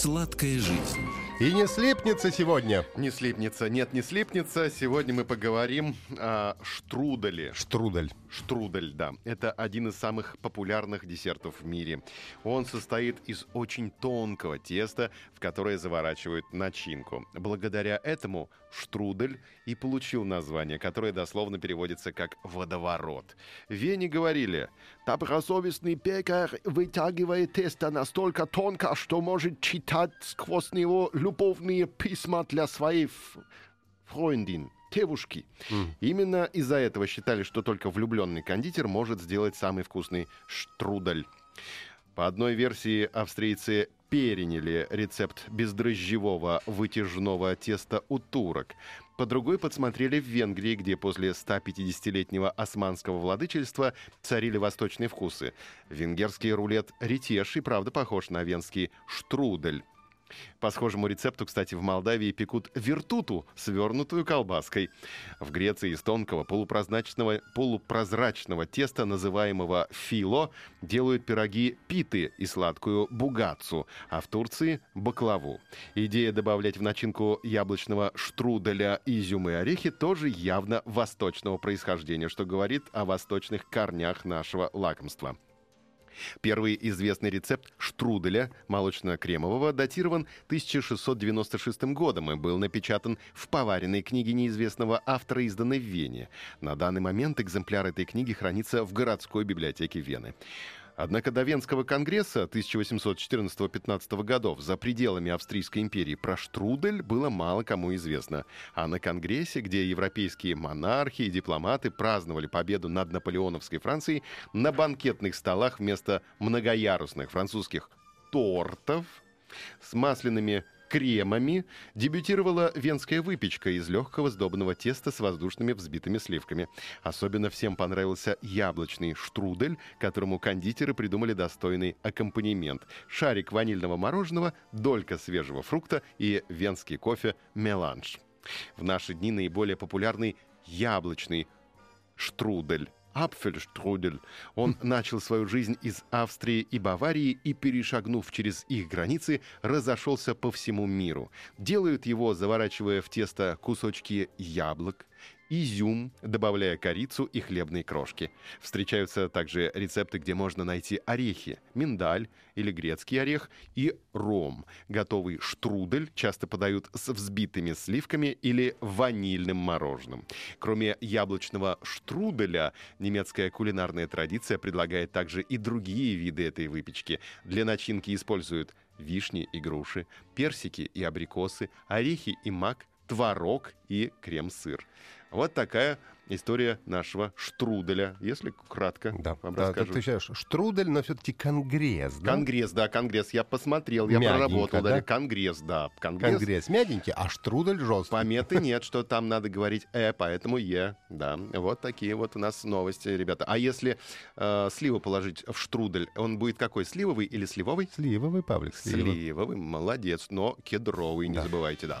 Сладкая жизнь. И не слипнется сегодня. Не слипнется. Нет, не слипнется. Сегодня мы поговорим о штруделе. Штрудель. Штрудель, да. Это один из самых популярных десертов в мире. Он состоит из очень тонкого теста, в которое заворачивают начинку. Благодаря этому штрудель и получил название, которое дословно переводится как «водоворот». В Вене говорили, «Добросовестный пекарь вытягивает тесто настолько тонко, что может читать сквозь него любовные письма для своей фройндин, девушки. Mm. Именно из-за этого считали, что только влюбленный кондитер может сделать самый вкусный штрудель. По одной версии, австрийцы переняли рецепт бездрожжевого вытяжного теста у турок. По другой подсмотрели в Венгрии, где после 150-летнего османского владычества царили восточные вкусы. Венгерский рулет ретеш и правда похож на венский штрудель. По схожему рецепту, кстати, в Молдавии пекут вертуту, свернутую колбаской. В Греции из тонкого полупрозрачного, полупрозрачного теста, называемого фило, делают пироги питы и сладкую бугацу, а в Турции — баклаву. Идея добавлять в начинку яблочного штруделя изюм и орехи тоже явно восточного происхождения, что говорит о восточных корнях нашего лакомства. Первый известный рецепт штруделя молочно-кремового датирован 1696 годом и был напечатан в поваренной книге неизвестного автора, изданной в Вене. На данный момент экземпляр этой книги хранится в городской библиотеке Вены. Однако до Венского конгресса 1814-15 годов за пределами Австрийской империи про штрудель было мало кому известно. А на конгрессе, где европейские монархи и дипломаты праздновали победу над наполеоновской Францией, на банкетных столах вместо многоярусных французских тортов с масляными кремами дебютировала венская выпечка из легкого сдобного теста с воздушными взбитыми сливками. Особенно всем понравился яблочный штрудель, которому кондитеры придумали достойный аккомпанемент. Шарик ванильного мороженого, долька свежего фрукта и венский кофе «Меланж». В наши дни наиболее популярный яблочный штрудель Апфельштрудель. Он начал свою жизнь из Австрии и Баварии и, перешагнув через их границы, разошелся по всему миру. Делают его, заворачивая в тесто кусочки яблок, изюм, добавляя корицу и хлебные крошки. Встречаются также рецепты, где можно найти орехи, миндаль или грецкий орех и ром. Готовый штрудель часто подают с взбитыми сливками или ванильным мороженым. Кроме яблочного штруделя, немецкая кулинарная традиция предлагает также и другие виды этой выпечки. Для начинки используют вишни и груши, персики и абрикосы, орехи и мак, творог и крем-сыр. Вот такая история нашего штруделя, если кратко да. вам да, расскажу. ты считаешь, штрудель, но все-таки конгресс, да? Конгресс, да, конгресс. Я посмотрел, я Мягенько, проработал. да? Да? Конгресс, да. Конгресс. Конгресс мягенький, а штрудель жесткий. Пометы нет, что там надо говорить «э», поэтому «е». Да, вот такие вот у нас новости, ребята. А если э, сливу положить в штрудель, он будет какой, сливовый или сливовый? Сливовый, Павлик, сливовый. Сливовый, молодец, но кедровый, не Да. забывайте, да.